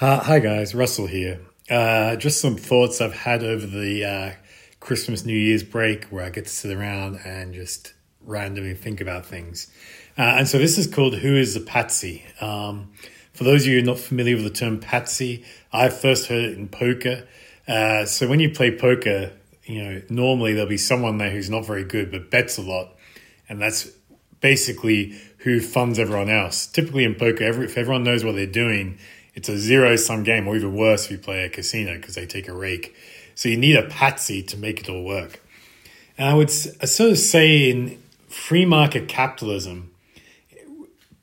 Uh, hi guys, Russell here. Uh, just some thoughts I've had over the uh, Christmas New Year's break where I get to sit around and just randomly think about things. Uh, and so this is called Who is the Patsy? Um, for those of you not familiar with the term patsy, I first heard it in poker. Uh, so when you play poker, you know, normally there'll be someone there who's not very good but bets a lot. And that's basically who funds everyone else. Typically in poker, every, if everyone knows what they're doing, it's a zero sum game, or even worse if you play a casino because they take a rake. So you need a patsy to make it all work. And I would sort of say in free market capitalism,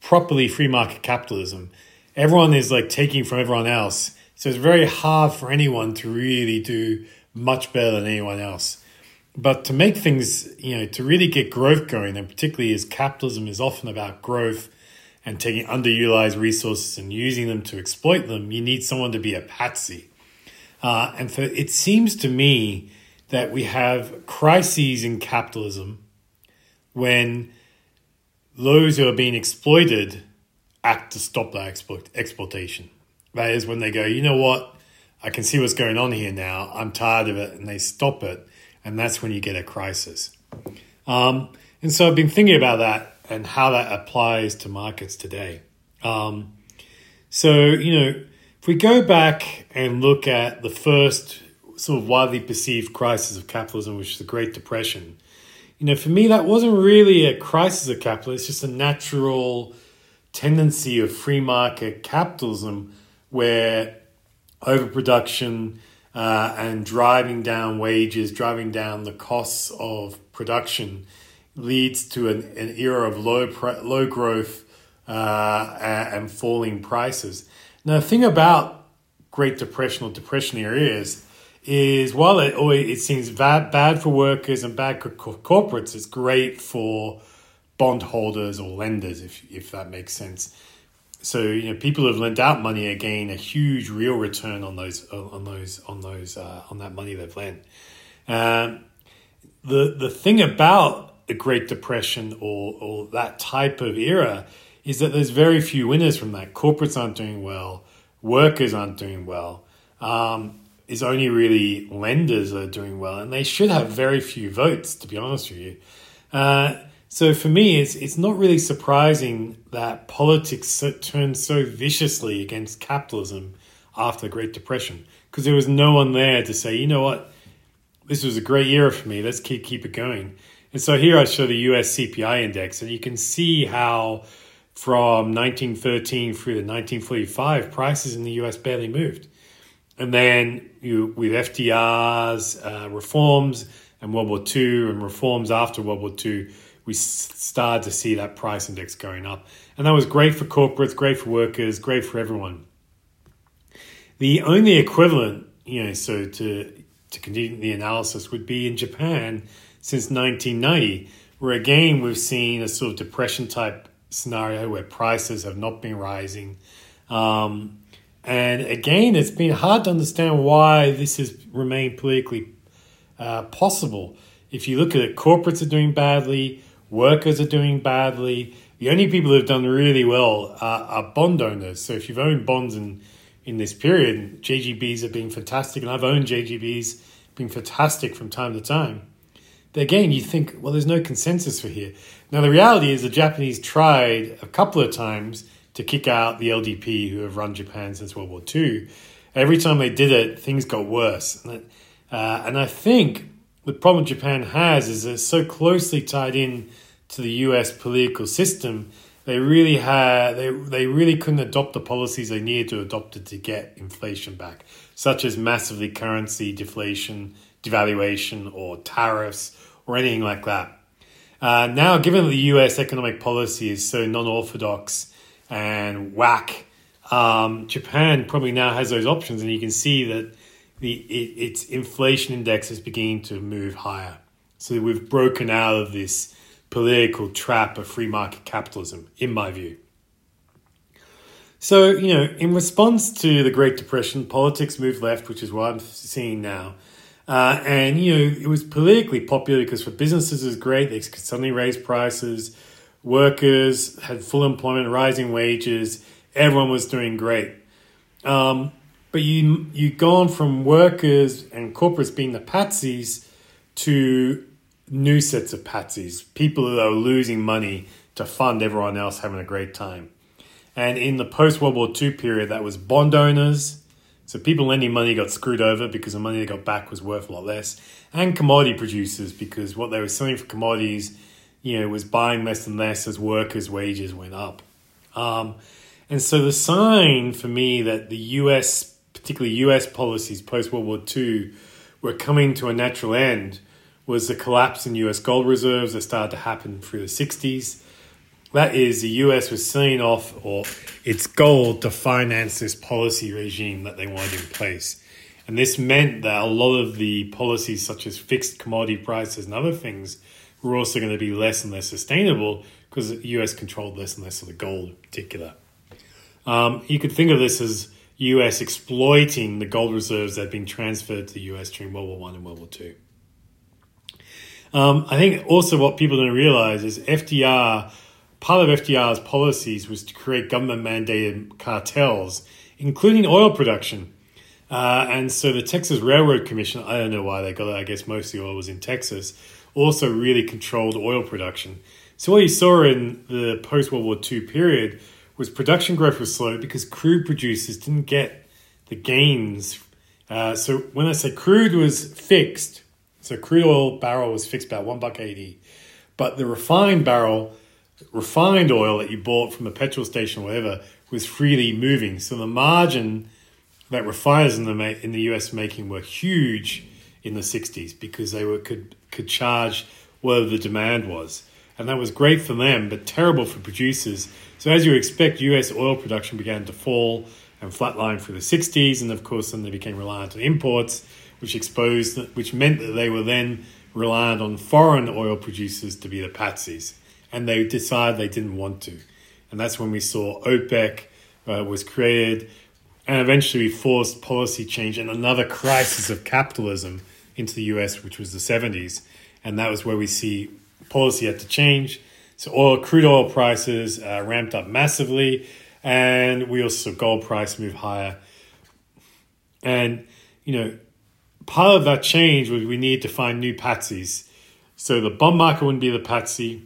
properly free market capitalism, everyone is like taking from everyone else. So it's very hard for anyone to really do much better than anyone else. But to make things, you know, to really get growth going, and particularly as capitalism is often about growth and taking underutilized resources and using them to exploit them, you need someone to be a patsy. Uh, and so it seems to me that we have crises in capitalism when those who are being exploited act to stop that exploit- exploitation. That is when they go, you know what, I can see what's going on here now, I'm tired of it, and they stop it, and that's when you get a crisis. Um, and so I've been thinking about that and how that applies to markets today. Um, so, you know, if we go back and look at the first sort of widely perceived crisis of capitalism, which is the Great Depression, you know, for me, that wasn't really a crisis of capitalism, it's just a natural tendency of free market capitalism where overproduction uh, and driving down wages, driving down the costs of production leads to an, an era of low low growth uh, and falling prices. Now, the thing about Great Depression or Depression areas is, while it always, it seems bad, bad for workers and bad for corporates, it's great for bondholders or lenders, if if that makes sense. So you know, people who have lent out money are getting a huge real return on those on those on those uh, on that money they've lent. Um, the the thing about the Great Depression or, or that type of era is that there's very few winners from that. Corporates aren't doing well, workers aren't doing well. Um, is only really lenders are doing well, and they should have very few votes, to be honest with you. Uh, so for me, it's it's not really surprising that politics turned so viciously against capitalism after the Great Depression, because there was no one there to say, you know what, this was a great era for me. Let's keep keep it going. And so here I show the US CPI index, and you can see how from 1913 through to 1945, prices in the US barely moved. And then you, with FDR's uh, reforms and World War II and reforms after World War II, we started to see that price index going up. And that was great for corporates, great for workers, great for everyone. The only equivalent, you know, so to, to continue the analysis would be in Japan since 1990, where again we've seen a sort of depression type scenario where prices have not been rising. Um, and again, it's been hard to understand why this has remained politically uh, possible. If you look at it, corporates are doing badly, workers are doing badly. The only people who have done really well are, are bond owners. So if you've owned bonds in, in this period, JGBs have been fantastic, and I've owned JGBs, been fantastic from time to time again, you think, well, there's no consensus for here. Now, the reality is the Japanese tried a couple of times to kick out the LDP who have run Japan since World War II. Every time they did it, things got worse. And, uh, and I think the problem Japan has is it's so closely tied in to the US political system. They really had they, they really couldn't adopt the policies they needed to adopt it to get inflation back, such as massively currency deflation, devaluation, or tariffs, or anything like that. Uh, now, given that the US economic policy is so non orthodox and whack, um, Japan probably now has those options, and you can see that the it, its inflation index is beginning to move higher. So we've broken out of this political trap of free market capitalism, in my view. So, you know, in response to the Great Depression, politics moved left, which is what I'm seeing now. Uh, and, you know, it was politically popular because for businesses it was great. They could suddenly raise prices. Workers had full employment, rising wages. Everyone was doing great. Um, but you you gone from workers and corporates being the patsies to new sets of patsies, people that are losing money to fund everyone else having a great time. And in the post World War II period, that was bond owners. So people lending money got screwed over because the money they got back was worth a lot less, and commodity producers because what they were selling for commodities, you know, was buying less and less as workers' wages went up. Um, and so the sign for me that the U.S., particularly U.S. policies post World War II, were coming to a natural end was the collapse in US gold reserves that started to happen through the 60s. That is, the US was selling off or its gold to finance this policy regime that they wanted in place. And this meant that a lot of the policies, such as fixed commodity prices and other things, were also going to be less and less sustainable because the US controlled less and less of the gold in particular. Um, you could think of this as US exploiting the gold reserves that had been transferred to the US during World War One and World War Two. Um, I think also what people don't realize is FDR, part of FDR's policies was to create government mandated cartels, including oil production. Uh, and so the Texas Railroad Commission, I don't know why they got it, I guess most of the oil was in Texas, also really controlled oil production. So what you saw in the post World War II period was production growth was slow because crude producers didn't get the gains. Uh, so when I say crude was fixed, so crude oil barrel was fixed about one buck eighty, but the refined barrel, refined oil that you bought from a petrol station or whatever was freely moving. So the margin that refiners in the in the US making were huge in the '60s because they were could could charge whatever the demand was, and that was great for them, but terrible for producers. So as you expect, US oil production began to fall and flatline through the '60s, and of course, then they became reliant on imports which exposed, which meant that they were then reliant on foreign oil producers to be the patsies, and they decided they didn't want to, and that's when we saw OPEC uh, was created, and eventually we forced policy change and another crisis of capitalism into the U.S., which was the '70s, and that was where we see policy had to change. So oil, crude oil prices uh, ramped up massively, and we also saw gold price move higher. And you know, part of that change was we need to find new patsies. So the bond market wouldn't be the patsy,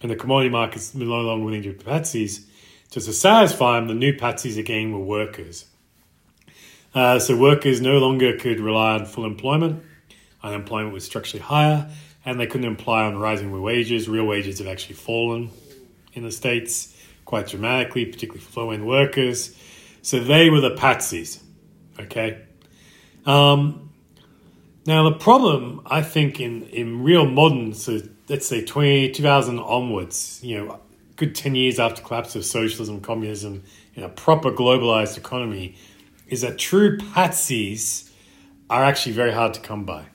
and the commodity markets no longer willing to patsies. So to satisfy them, the new patsies again were workers. Uh, so workers no longer could rely on full employment. Unemployment was structurally higher, and they couldn't rely on rising wages. Real wages have actually fallen in the states quite dramatically, particularly for low-end workers. So they were the patsies. Okay. Um, now, the problem, I think, in, in real modern, so let's say 20, 2000 onwards, you know, good 10 years after collapse of socialism, communism, in a proper globalized economy, is that true patsies are actually very hard to come by.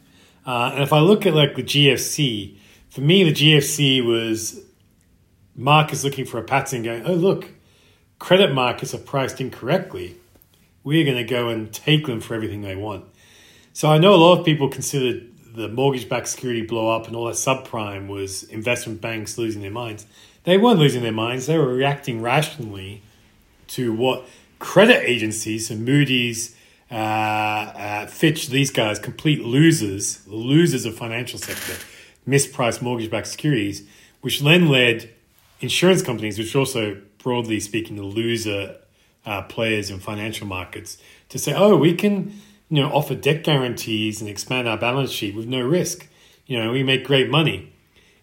Uh, and if I look at like the GFC, for me, the GFC was markets looking for a patsy and going, oh, look, credit markets are priced incorrectly we're going to go and take them for everything they want. So I know a lot of people considered the mortgage backed security blow up and all that subprime was investment banks losing their minds. They weren't losing their minds, they were reacting rationally to what credit agencies and Moody's, uh, uh, Fitch, these guys, complete losers, losers of financial sector, mispriced mortgage backed securities, which then led insurance companies, which are also broadly speaking, the loser uh, players in financial markets to say, oh, we can, you know, offer debt guarantees and expand our balance sheet with no risk. You know, we make great money.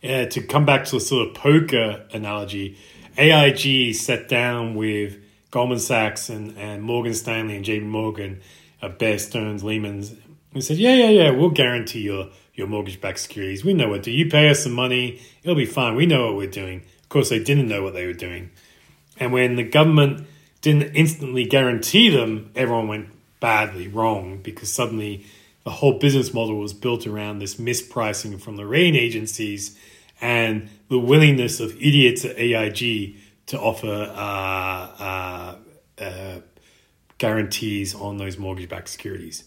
Uh, to come back to a sort of poker analogy, AIG sat down with Goldman Sachs and, and Morgan Stanley and JP Morgan, uh, Bear Stearns, Lehman's, and said, yeah, yeah, yeah, we'll guarantee your, your mortgage-backed securities. We know what to do. You pay us some money, it'll be fine. We know what we're doing. Of course, they didn't know what they were doing. And when the government didn't instantly guarantee them, everyone went badly wrong because suddenly the whole business model was built around this mispricing from the rating agencies and the willingness of idiots at AIG to offer uh, uh, uh, guarantees on those mortgage backed securities.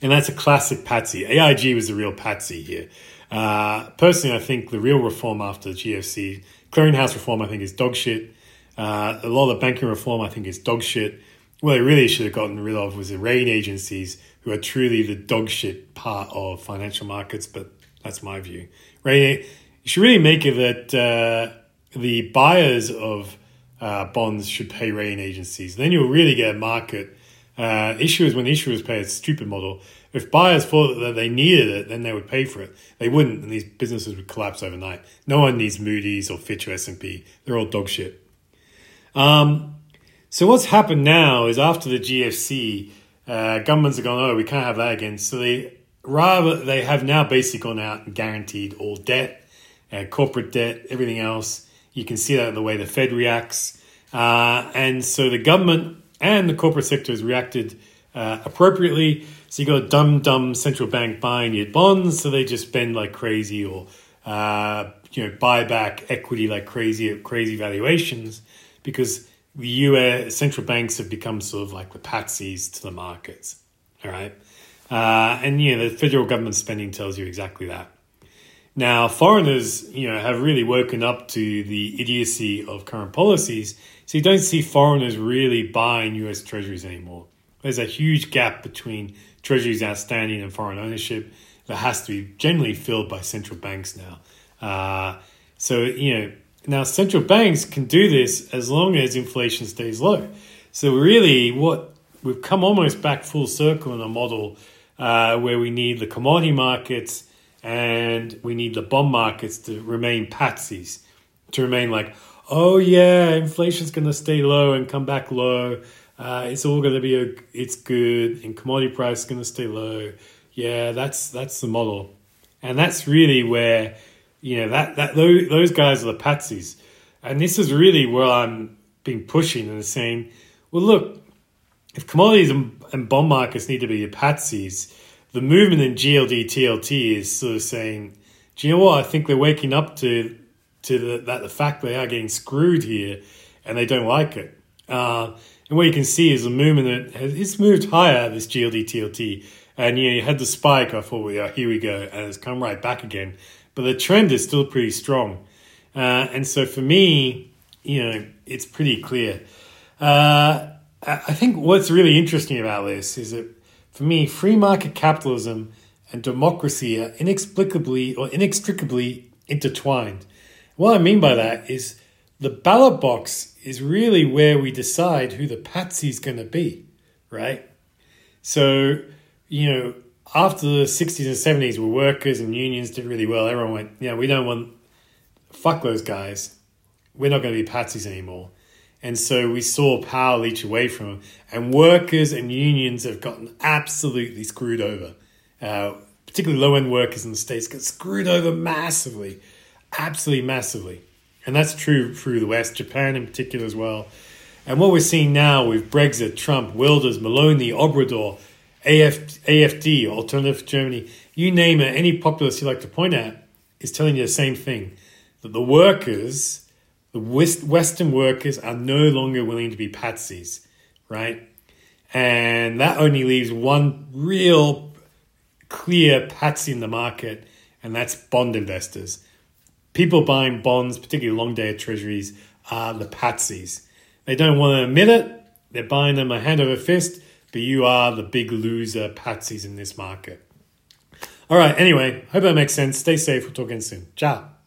And that's a classic patsy. AIG was the real patsy here. Uh, personally, I think the real reform after the GFC, clearinghouse reform, I think is dog shit. Uh, a lot of the banking reform, I think, is dog shit. What they really should have gotten rid of was the rating agencies, who are truly the dog shit part of financial markets. But that's my view. You should really make it that uh, the buyers of uh, bonds should pay rating agencies. Then you'll really get a market. Uh, issuers, when issuers pay, a stupid model. If buyers thought that they needed it, then they would pay for it. They wouldn't, and these businesses would collapse overnight. No one needs Moody's or Fitch or S&P. They're all dog shit. Um, so what's happened now is after the GFC, uh, governments are going, oh, we can't have that again. So they rather they have now basically gone out and guaranteed all debt, uh, corporate debt, everything else. You can see that in the way the Fed reacts, uh, and so the government and the corporate sector has reacted uh, appropriately. So you got a dumb, dumb central bank buying your bonds, so they just spend like crazy, or uh, you know buy back equity like crazy at crazy valuations because the US central banks have become sort of like the patsies to the markets. All right. Uh, and, you know, the federal government spending tells you exactly that. Now, foreigners, you know, have really woken up to the idiocy of current policies. So you don't see foreigners really buying US treasuries anymore. There's a huge gap between treasuries outstanding and foreign ownership that has to be generally filled by central banks now. Uh, so, you know, now, central banks can do this as long as inflation stays low. So, really, what we've come almost back full circle in a model uh, where we need the commodity markets and we need the bond markets to remain patsies, to remain like, oh yeah, inflation's going to stay low and come back low. Uh, it's all going to be a, it's good, and commodity price is going to stay low. Yeah, that's that's the model, and that's really where you know that that those, those guys are the patsies, and this is really where I'm being pushing and saying, well, look, if commodities and, and bond markets need to be the patsies, the movement in GLD TLT is sort of saying, do you know what? I think they're waking up to to the, that the fact they are getting screwed here, and they don't like it. Uh, and what you can see is a movement that has it's moved higher. This GLD TLT, and you know you had the spike. I thought, well, yeah, here we go, and it's come right back again but the trend is still pretty strong. Uh, and so for me, you know, it's pretty clear. Uh, I think what's really interesting about this is that for me, free market capitalism and democracy are inexplicably or inextricably intertwined. What I mean by that is the ballot box is really where we decide who the patsy is going to be, right? So, you know, after the 60s and 70s, where workers and unions did really well, everyone went, yeah, we don't want, fuck those guys. We're not going to be patsies anymore. And so we saw power leach away from them. And workers and unions have gotten absolutely screwed over. Uh, particularly low end workers in the States get screwed over massively, absolutely massively. And that's true through the West, Japan in particular as well. And what we're seeing now with Brexit, Trump, Wilders, Meloni, Obrador, AF, AFD, Alternative Germany, you name it, any populist you like to point at is telling you the same thing that the workers, the West, Western workers, are no longer willing to be patsies, right? And that only leaves one real clear patsy in the market, and that's bond investors. People buying bonds, particularly long day treasuries, are the patsies. They don't want to admit it, they're buying them a hand over fist but you are the big loser patsies in this market. All right, anyway, hope that makes sense. Stay safe. We'll talk again soon. Ciao.